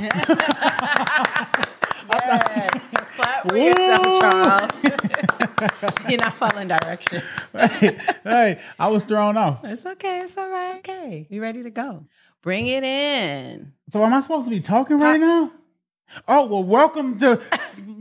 Yes. Clap for yourself, Charles. You're not following directions. hey, hey, I was thrown off. It's okay. It's all right. Okay. You ready to go. Bring it in. So am I supposed to be talking right now? Oh well, welcome to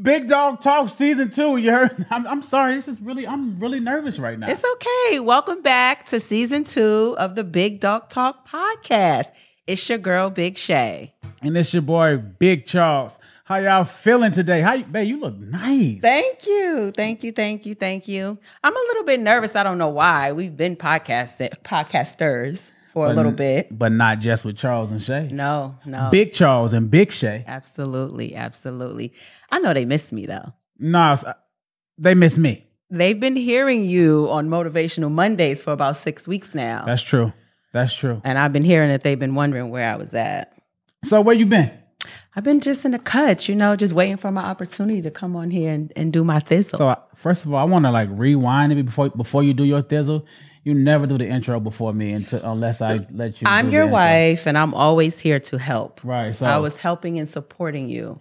Big Dog Talk Season Two. You heard? I'm, I'm sorry. This is really. I'm really nervous right now. It's okay. Welcome back to season two of the Big Dog Talk podcast. It's your girl, Big Shay. And it's your boy Big Charles. How y'all feeling today? How you, babe? You look nice. Thank you. Thank you. Thank you. Thank you. I'm a little bit nervous. I don't know why. We've been podcasting podcasters for a little bit. but not just with Charles and Shay. No, no. Big Charles and Big Shay. Absolutely. Absolutely. I know they missed me though. No, it's- uh, they miss me. They've been hearing you on Motivational Mondays for about six weeks now. That's true. That's true. and I've been hearing that they've been wondering where I was at. So where you been? I've been just in the cut, you know, just waiting for my opportunity to come on here and, and do my thizzle. So I- first of all, I want to like rewind it before before you do your thizzle. You never do the intro before me until unless I let you. I'm your wife and I'm always here to help. Right. So I was helping and supporting you.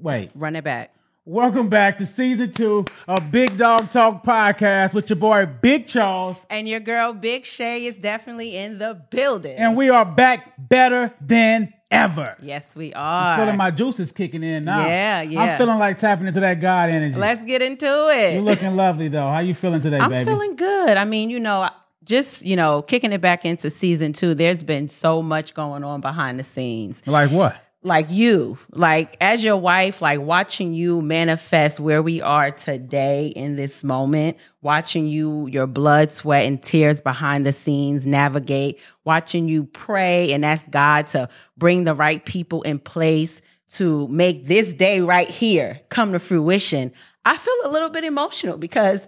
wait. Run it back. Welcome back to season two of Big Dog Talk podcast with your boy Big Charles, And your girl Big Shay is definitely in the building. and we are back better than ever. yes, we are. I'm Feeling my juices kicking in now. Yeah, yeah. I'm feeling like tapping into that God energy. Let's get into it. You're looking lovely though. How you feeling today, baby? I'm feeling good. I mean, you know, just, you know, kicking it back into season two, there's been so much going on behind the scenes. like what? Like you, like as your wife, like watching you manifest where we are today in this moment, watching you, your blood, sweat, and tears behind the scenes navigate, watching you pray and ask God to bring the right people in place to make this day right here come to fruition. I feel a little bit emotional because,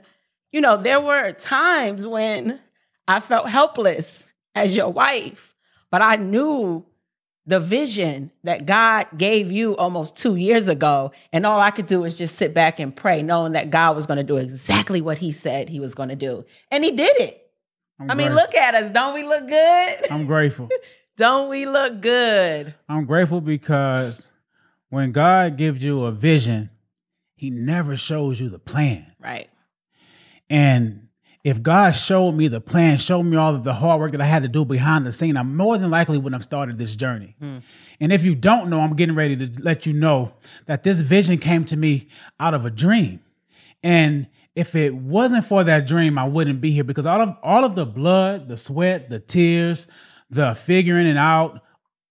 you know, there were times when I felt helpless as your wife, but I knew the vision that God gave you almost two years ago. And all I could do was just sit back and pray, knowing that God was going to do exactly what He said He was going to do. And He did it. I'm I mean, grateful. look at us. Don't we look good? I'm grateful. Don't we look good? I'm grateful because when God gives you a vision, He never shows you the plan. Right. And if God showed me the plan, showed me all of the hard work that I had to do behind the scene, I more than likely wouldn't have started this journey. Hmm. And if you don't know, I'm getting ready to let you know that this vision came to me out of a dream. And if it wasn't for that dream, I wouldn't be here because all of all of the blood, the sweat, the tears, the figuring it out,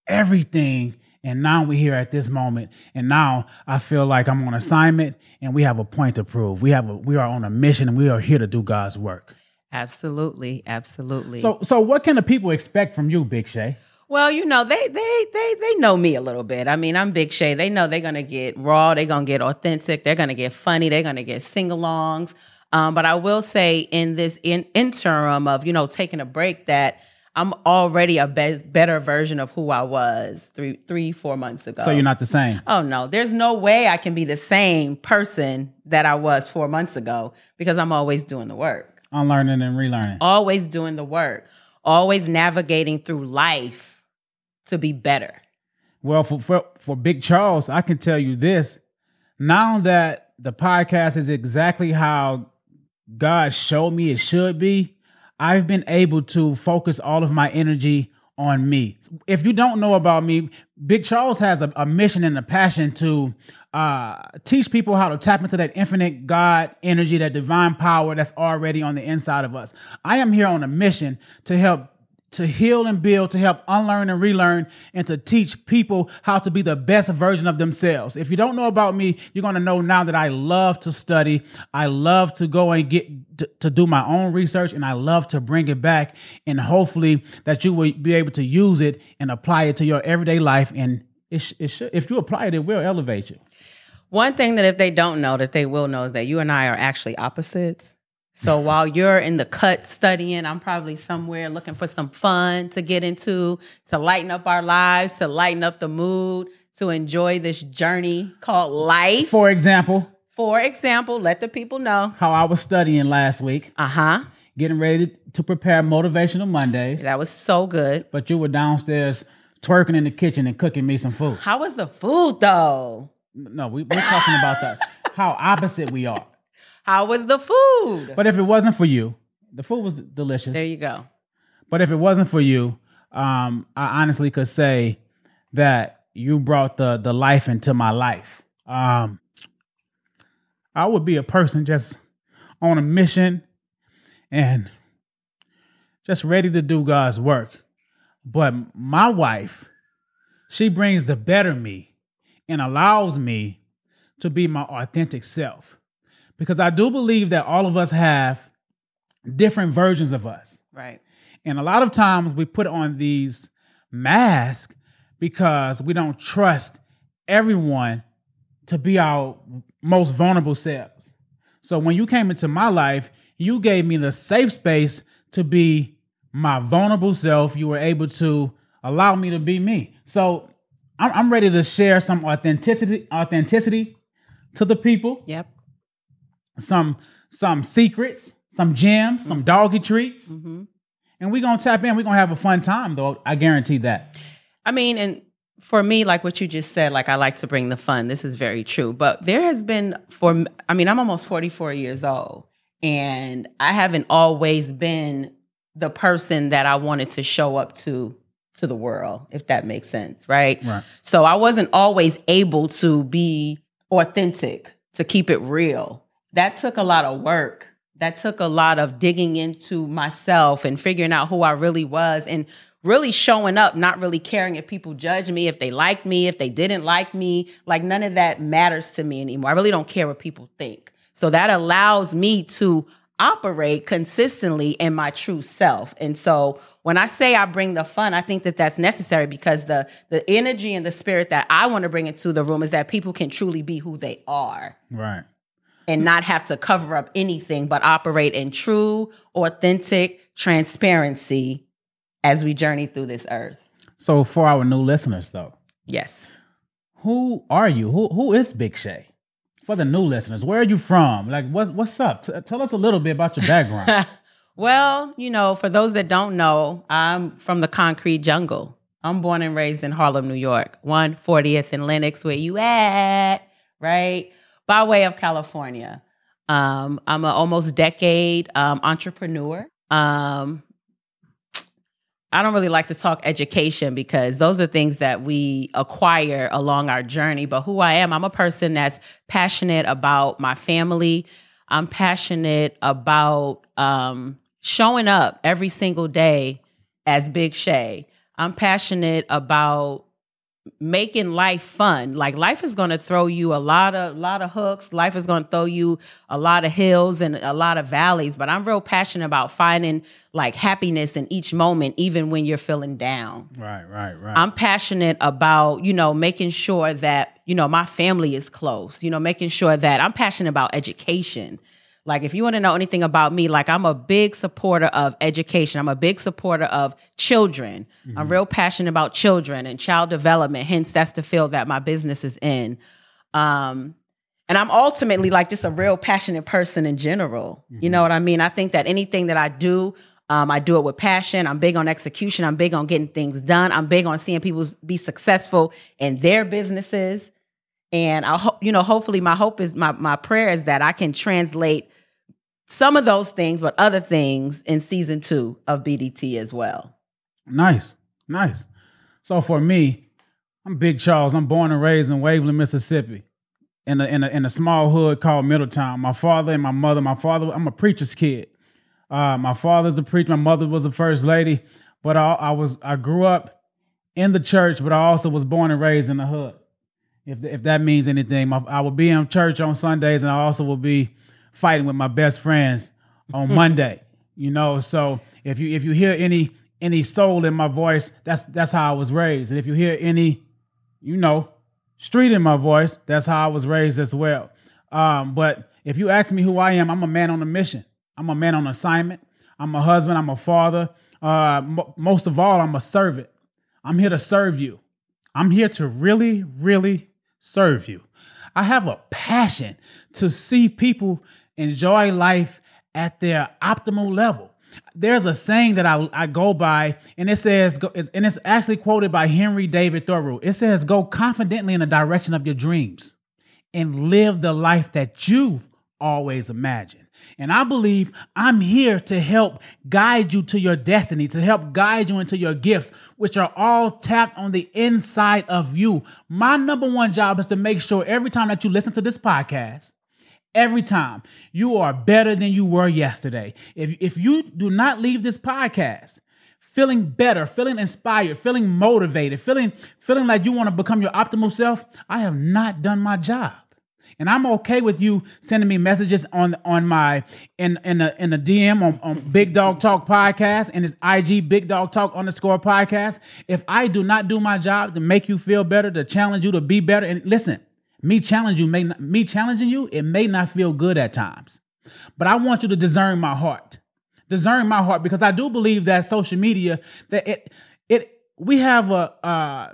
everything. And now we're here at this moment. And now I feel like I'm on assignment and we have a point to prove. We have a we are on a mission and we are here to do God's work. Absolutely. Absolutely. So so what can the people expect from you, Big Shay? Well, you know, they they they they know me a little bit. I mean, I'm Big Shay. They know they're gonna get raw, they're gonna get authentic, they're gonna get funny, they're gonna get sing-alongs. Um, but I will say in this in, interim of, you know, taking a break that I'm already a be- better version of who I was three, three, four months ago. So you're not the same. Oh no, there's no way I can be the same person that I was four months ago because I'm always doing the work Unlearning and relearning. always doing the work, always navigating through life to be better. Well, for, for for Big Charles, I can tell you this. Now that the podcast is exactly how God showed me it should be, I've been able to focus all of my energy on me. If you don't know about me, Big Charles has a, a mission and a passion to uh, teach people how to tap into that infinite God energy, that divine power that's already on the inside of us. I am here on a mission to help to heal and build, to help unlearn and relearn, and to teach people how to be the best version of themselves. If you don't know about me, you're going to know now that I love to study. I love to go and get to, to do my own research, and I love to bring it back. And hopefully, that you will be able to use it and apply it to your everyday life. And it, it should, if you apply it, it will elevate you. One thing that if they don't know that they will know is that you and I are actually opposites. So while you're in the cut studying, I'm probably somewhere looking for some fun to get into, to lighten up our lives, to lighten up the mood, to enjoy this journey called life. For example, For example, let the people know. how I was studying last week, Uh huh. getting ready to prepare Motivational Mondays, That was so good. but you were downstairs twerking in the kitchen and cooking me some food. How was the food though? No, we, we're talking about that. How opposite we are. How was the food? But if it wasn't for you, the food was delicious. there you go. But if it wasn't for you, um, I honestly could say that you brought the the life into my life. Um, I would be a person just on a mission and just ready to do God's work. But my wife, she brings the better me and allows me to be my authentic self. Because I do believe that all of us have different versions of us. Right. And a lot of times we put on these masks because we don't trust everyone to be our most vulnerable selves. So when you came into my life, you gave me the safe space to be my vulnerable self. You were able to allow me to be me. So I'm, I'm ready to share some authenticity, authenticity to the people, Yep. Some some secrets, some gems, some doggy treats. hmm And we're gonna tap in. We're gonna have a fun time, though. I guarantee that. I mean, and for me, like what you just said, like I like to bring the fun. This is very true. But there has been for I mean, I'm almost 44 years old, and I haven't always been the person that I wanted to show up to to the world, if that makes sense, right? Right. So I wasn't always able to be authentic, to keep it real. That took a lot of work. That took a lot of digging into myself and figuring out who I really was and really showing up, not really caring if people judge me, if they like me, if they didn't like me. Like none of that matters to me anymore. I really don't care what people think. So that allows me to operate consistently in my true self. And so when I say I bring the fun, I think that that's necessary because the the energy and the spirit that I want to bring into the room is that people can truly be who they are Right. And not have to cover up anything but operate in true, authentic transparency as we journey through this earth. So for our new listeners, though, Yes. who are you? Who who is Big Shay? For the new listeners, where are you from? Like, what what's up? T- tell us a little bit about your background. Well, you know, for those that don't know, I'm from the concrete jungle. I'm born and raised in Harlem, New York, 140th and Lenox, where you at, right? By way of California. Um, I'm an almost decade um, entrepreneur. Um, I don't really like to talk education because those are things that we acquire along our journey. But who I am, I'm a person that's passionate about my family. I'm passionate about um, showing up every single day as Big Shay. I'm passionate about making life fun. Like life is going to throw you a lot of lot of hooks. Life is going to throw you a lot of hills and a lot of valleys, but I'm real passionate about finding like happiness in each moment even when you're feeling down. right, right, right. I'm passionate about, you know, making sure that, you know, my family is close, you know, making sure that I'm passionate about education. Like, if you want to know anything about me, like, I'm a big supporter of education. I'm a big supporter of children. I'm real passionate about children and child development. Hence, that's the field that my business is in. Um, and I'm ultimately like just a real passionate person in general. You know what I mean? I think that anything that I do, um, I do it with passion. I'm big on execution. I'm big on getting things done. I'm big on seeing people be successful in their businesses. And I hope, you know, hopefully my hope is my my prayer is that I can translate some of those things, but other things in season two of BDT as well. Nice, nice. So for me, I'm Big Charles. I'm born and raised in Waveland, Mississippi, in a in a in a small hood called Middletown. My father and my mother. My father, I'm a preacher's kid. Uh, my father's a preacher. My mother was a first lady. But I, I was I grew up in the church, but I also was born and raised in the hood. If if that means anything, my, I will be in church on Sundays, and I also will be fighting with my best friends on Monday. You know, so if you if you hear any any soul in my voice, that's that's how I was raised. And if you hear any, you know, street in my voice, that's how I was raised as well. Um, but if you ask me who I am, I'm a man on a mission. I'm a man on assignment. I'm a husband. I'm a father. Uh, mo- most of all, I'm a servant. I'm here to serve you. I'm here to really, really serve you. I have a passion to see people enjoy life at their optimal level. there's a saying that I, I go by, and it says, and it's actually quoted by Henry David Thoreau. It says, "Go confidently in the direction of your dreams, and live the life that you've always imagined." And I believe I'm here to help guide you to your destiny, to help guide you into your gifts, which are all tapped on the inside of you. My number one job is to make sure every time that you listen to this podcast, every time you are better than you were yesterday. If, if you do not leave this podcast feeling better, feeling inspired, feeling motivated, feeling, feeling like you want to become your optimal self, I have not done my job. And I'm okay with you sending me messages on on my in in the in the DM on, on Big Dog Talk podcast and it's IG Big Dog Talk underscore podcast. If I do not do my job to make you feel better, to challenge you to be better, and listen, me challenge you may not, me challenging you, it may not feel good at times. But I want you to discern my heart. Discern my heart because I do believe that social media that it it we have a uh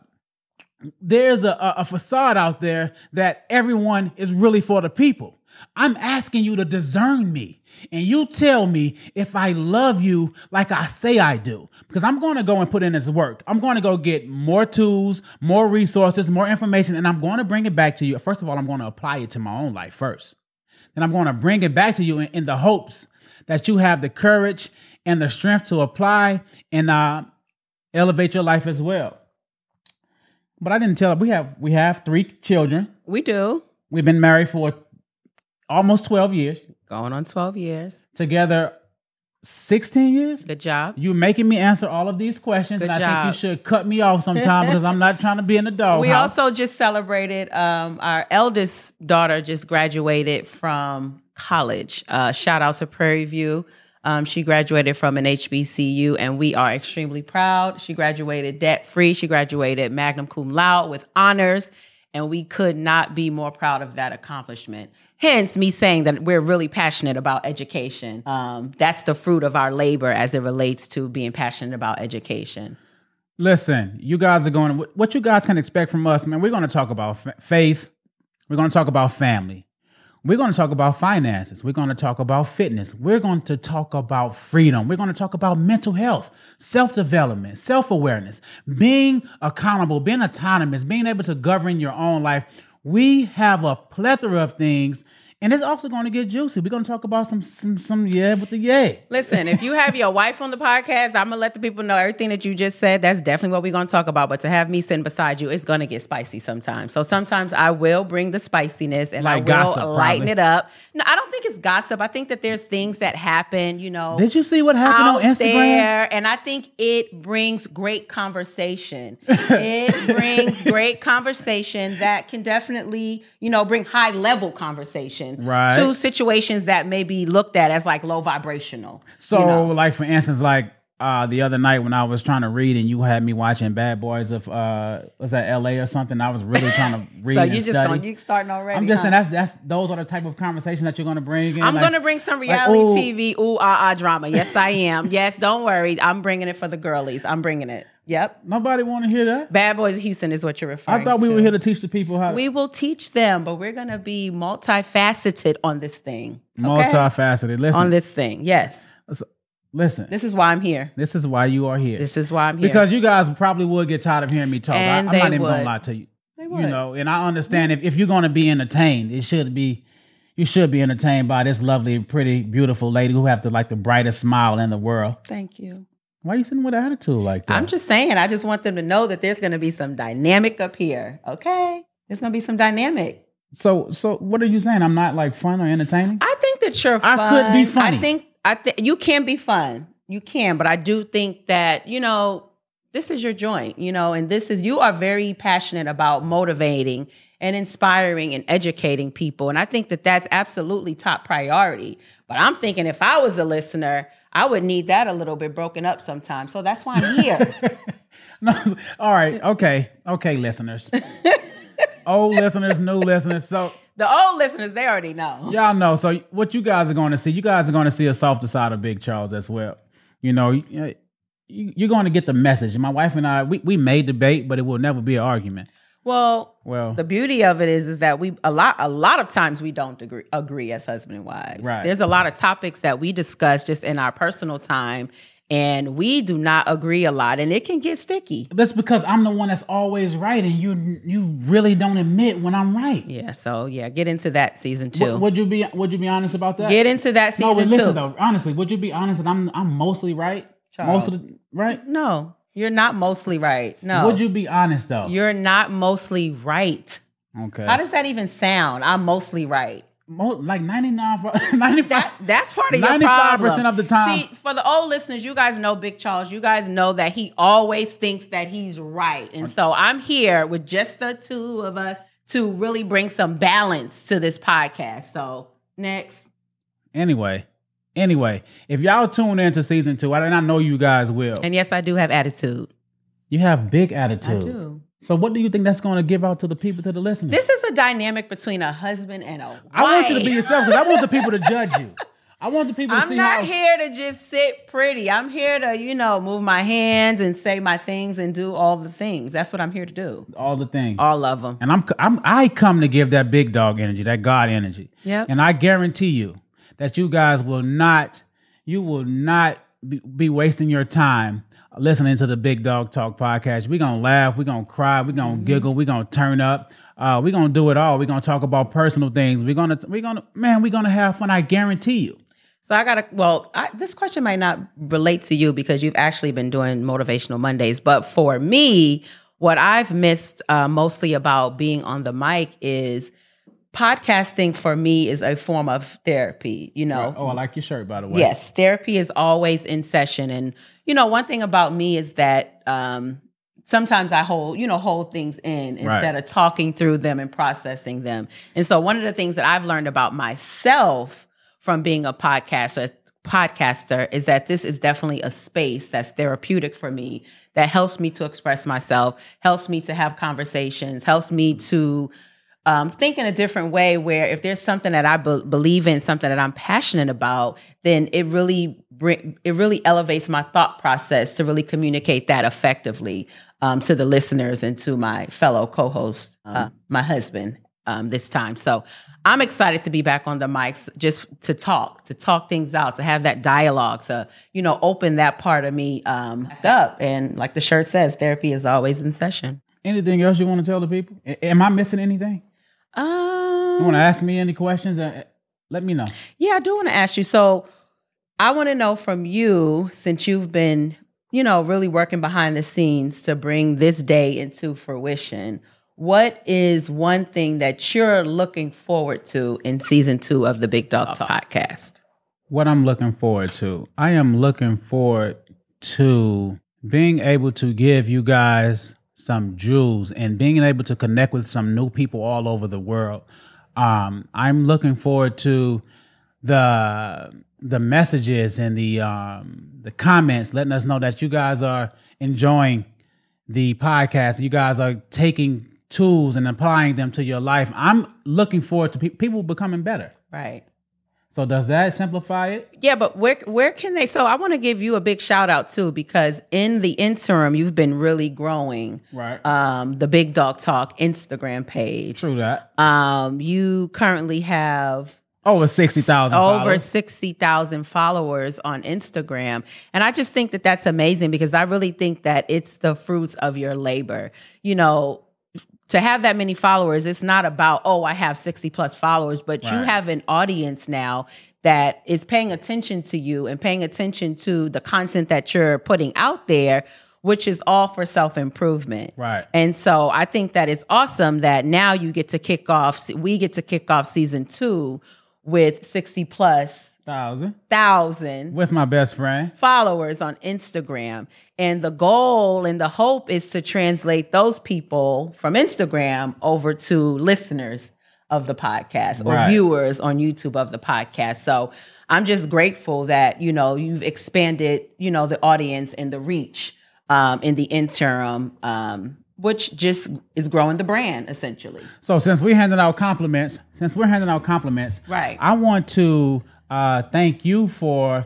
there's a, a facade out there that everyone is really for the people. I'm asking you to discern me and you tell me if I love you like I say I do. Because I'm going to go and put in this work. I'm going to go get more tools, more resources, more information, and I'm going to bring it back to you. First of all, I'm going to apply it to my own life first. Then I'm going to bring it back to you in, in the hopes that you have the courage and the strength to apply and uh, elevate your life as well. But I didn't tell her we have we have three children. We do. We've been married for almost 12 years. Going on 12 years. Together 16 years? Good job. You're making me answer all of these questions, Good and I job. think you should cut me off sometime because I'm not trying to be in the dog. We house. also just celebrated um, our eldest daughter just graduated from college. Uh, shout out to Prairie View. Um, she graduated from an HBCU, and we are extremely proud. She graduated debt free. She graduated magna cum laude with honors, and we could not be more proud of that accomplishment. Hence, me saying that we're really passionate about education. Um, that's the fruit of our labor as it relates to being passionate about education. Listen, you guys are going. What you guys can expect from us, man? We're going to talk about faith. We're going to talk about family. We're going to talk about finances. We're going to talk about fitness. We're going to talk about freedom. We're going to talk about mental health, self development, self awareness, being accountable, being autonomous, being able to govern your own life. We have a plethora of things and it's also going to get juicy. We're going to talk about some some some yeah with the yeah. Listen, if you have your wife on the podcast, I'm gonna let the people know everything that you just said. That's definitely what we're going to talk about. But to have me sitting beside you, it's going to get spicy sometimes. So sometimes I will bring the spiciness and like I will gossip, lighten probably. it up. No, I don't think it's gossip. I think that there's things that happen. You know, did you see what happened on Instagram? There, and I think it brings great conversation. it brings great conversation that can definitely you know bring high level conversation right. to situations that may be looked at as like low vibrational. So, you know? like for instance, like uh, the other night when I was trying to read and you had me watching Bad Boys of uh, was that L.A. or something? I was really trying to read. so you just study. going, you starting already? I'm just huh? saying that's that's those are the type of conversations that you're going to bring. In. I'm like, going to bring some reality like, TV ooh ah ah drama. Yes, I am. yes, don't worry. I'm bringing it for the girlies. I'm bringing it. Yep. Nobody want to hear that. Bad Boys Houston is what you're referring to. I thought we to. were here to teach the people how. We will teach them, but we're going to be multifaceted on this thing. Okay? Multifaceted. Listen. On this thing. Yes. Listen. This is why I'm here. This is why you are here. This is why I'm here. Because you guys probably would get tired of hearing me talk. And I, am not even going to lie to you. They would. You know, and I understand if, if you're going to be entertained, it should be you should be entertained by this lovely, pretty, beautiful lady who have the like the brightest smile in the world. Thank you. Why are you sitting with an attitude like that? I'm just saying. I just want them to know that there's going to be some dynamic up here. Okay, there's going to be some dynamic. So, so what are you saying? I'm not like fun or entertaining. I think that you're. Fun. I could be funny. I think. I think you can be fun. You can, but I do think that you know this is your joint. You know, and this is you are very passionate about motivating and inspiring and educating people, and I think that that's absolutely top priority. But I'm thinking if I was a listener. I would need that a little bit broken up sometimes. So that's why I'm here. no, all right. Okay. Okay, listeners. old listeners, new listeners. So the old listeners, they already know. Y'all know. So what you guys are going to see, you guys are going to see a softer side of Big Charles as well. You know, you're going to get the message. My wife and I, we, we may debate, but it will never be an argument. Well, Well, the beauty of it is is that we a lot a lot of times we don't agree agree as husband and wives. Right. There's a lot of topics that we discuss just in our personal time and we do not agree a lot and it can get sticky. that's because I'm the one that's always right, and you you really don't admit when I'm right. Yeah, so yeah, get into that season 2. Would, would you be Would you be honest about that? get into that no, season but listen 2. though. Honestly, would you be honest that I'm I'm mostly right? Charles. Most of the right. No, you're not mostly right. No. Would you be honest though? You're not mostly right. okay. How does that even sound? I'm mostly right. Mo- like 99, 95. That that's part of your 95% problem. of the time. See, for the old listeners, you guys know Big Charles. You guys know that he always thinks that he's right, and so I'm here with just the two of us to really bring some balance to this podcast. So next, Anyway, anyway, if y'all tune into season two, and I know you guys will, and yes, I do have attitude. you have big I attitude. do. So what do you think that's going to give out to the people, to the listeners? This is a dynamic between a husband and a wife. I want you to be yourself because I want the people to judge you. I want the people to see I'm not how. here to just sit pretty. I'm here to, you know, move my hands and say my things and do all the things. That's what I'm here to do. all the things. All of them. And I'm, I'm I come to give that big dog energy, that God energy. Yeah. And I guarantee you that you guys will not, you will not be, wasting your time listening to the Big Dog Talk podcast. We're gonna laugh, we're gonna cry, we're gonna Mm-hmm. giggle, we're gonna turn up. Uh, we're gonna do it all. We're gonna talk about personal things. We're gonna, we're gonna, man, we're gonna have fun. I guarantee you. So I gotta. Well, I, this question might not relate to you because you've actually been doing motivational Mondays. But for me, what I've missed uh, mostly about being on the mic is podcasting. For me, is a form of therapy. You know, Oh, I like your shirt, by the way. Yes, therapy is always in session, and you know, one thing about me is that um, sometimes I hold, you know, hold things in instead of talking through them and processing them. And so, one of the things that I've learned about myself from being a podcaster podcaster is that this is definitely a space that's therapeutic for me that helps me to express myself helps me to have conversations helps me to um, think in a different way where if there's something that I be- believe in, something that I'm passionate about, then it really bring, it really elevates my thought process to really communicate that effectively um, to the listeners and to my fellow co-host, uh, my husband um, this time. So I'm excited to be back on the mics just to talk, to talk things out, to have that dialogue, to you know open that part of me um, up. And like the shirt says, therapy is always in session. Anything else you want to tell the people? A- am I missing anything? Um, You want to ask me any questions? Uh, let me know. Yeah, I do want to ask you. So, I want to know from you, since you've been, you know, really working behind the scenes to bring this day into fruition, what is one thing that you're looking forward to in season two of the Big Dog Talk podcast? what I'm looking forward to. I am looking forward to being able to give you guys some jewels and being able to connect with some new people all over the world. Um, I'm looking forward to the the messages and the um, the comments letting us know that you guys are enjoying the podcast. You guys are taking tools and applying them to your life. I'm looking forward to pe- people becoming better. Right. So does that simplify it? Yeah, but where where can they? So I want to give you a big shout out too, because in the interim, you've been really growing. Right. Um, the Big Dog Talk Instagram page. True that. Um, you currently have Over sixty thousand. over 60,000 followers on Instagram. And I just think that that's amazing because I really think that it's the fruits of your labor. You know, to have that many followers, it's not about, oh, I have 60 plus followers, but you have an audience now that is paying attention to you and paying attention to the content that you're putting out there, which is all for self improvement. Right. And so I think that it's awesome that now you get to kick off, we get to kick off season two with 60 plus thousand thousand with my best friend. followers on Instagram. And the goal and the hope is to translate those people from Instagram over to listeners of the podcast or Right. viewers on YouTube of the podcast. So I'm just grateful that, you know, you've expanded, you know, the audience and the reach um, in the interim, um, which just is growing the brand essentially. So since we're handing out compliments, since we're handing out compliments, Right. I want to uh, thank you for,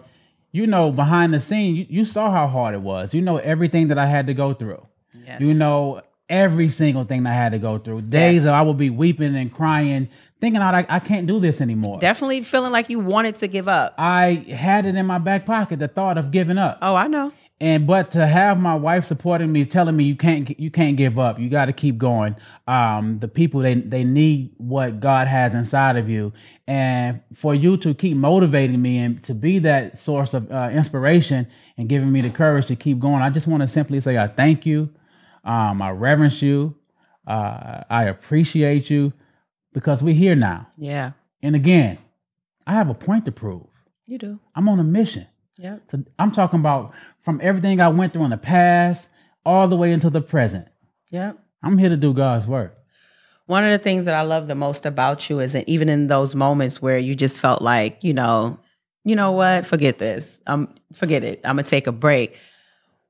you know, behind the scene. You, you saw how hard it was. You know everything that I had to go through. Yes. You know every single thing I had to go through. Days Yes. that I would be weeping and crying, thinking I, I can't do this anymore. Definitely feeling like you wanted to give up. I had it in my back pocket, the thought of giving up. Oh, I know. And but to have my wife supporting me telling me you can't you can't give up you got to keep going um the people they they need what god has inside of you. And for you to keep motivating me and to be that source of uh, inspiration and giving me the courage to keep going i just want to simply say i thank you um i reverence you uh i appreciate you because we're here now. Yeah, and again i have a point to prove. You do. i'm on a mission Yep. so I'm talking about from everything I went through in the past all the way into the present. Yep. I'm here to do God's work. One of the things that I love the most about you is that even in those moments where you just felt like, you know, you know what, forget this. Um, forget it. I'm gonna take a break.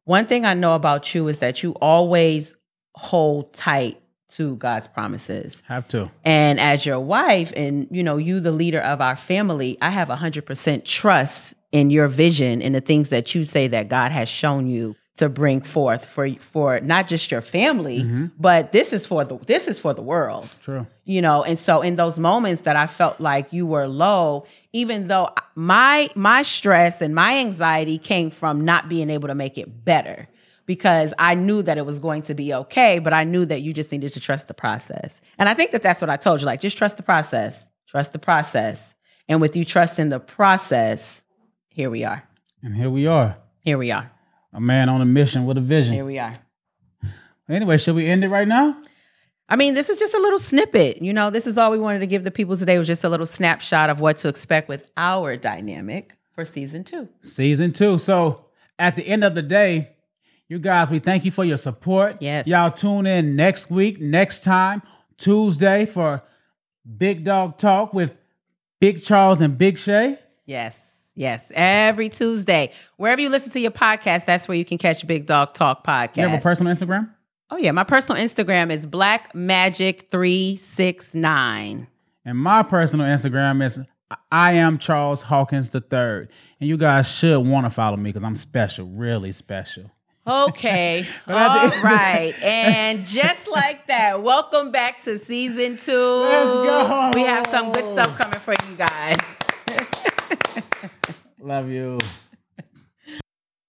One thing I know about you is that you always hold tight to God's promises. Have to. And as your wife and you know, you the leader of our family, I have 100% trust in your vision and the things that you say that God has shown you to bring forth for for not just your family, mm-hmm. but this is for the this is for the world. True. you know and so in those moments that i felt like you were low even though my my stress and my anxiety came from not being able to make it better because i knew that it was going to be okay but i knew that you just needed to trust the process. And i think that that's what i told you like just trust the process trust the process. And with you trusting the process here we are And here we are. here we are A man on a mission with a vision. here we are Anyway, should we end it right now? I mean, this is just a little snippet. You know, this is all we wanted to give the people today was just a little snapshot of what to expect with our dynamic for season two. Season two. So at the end of the day, you guys, we thank you for your support. Yes. Y'all tune in next week, next time, Tuesday for Big Dog Talk with Big Charles and Big Shay. Yes. Yes. Every Tuesday. Wherever you listen to your podcast, that's where you can catch Big Dog Talk podcast. You have a personal Instagram? oh, yeah. My personal Instagram is Black Magic369. And my personal Instagram is I am Charles Hawkins the third. And you guys should want to follow me because I'm special, really special. Okay. All right. And just like that, welcome back to season two. Let's go. We have some good stuff coming for you guys. Love you.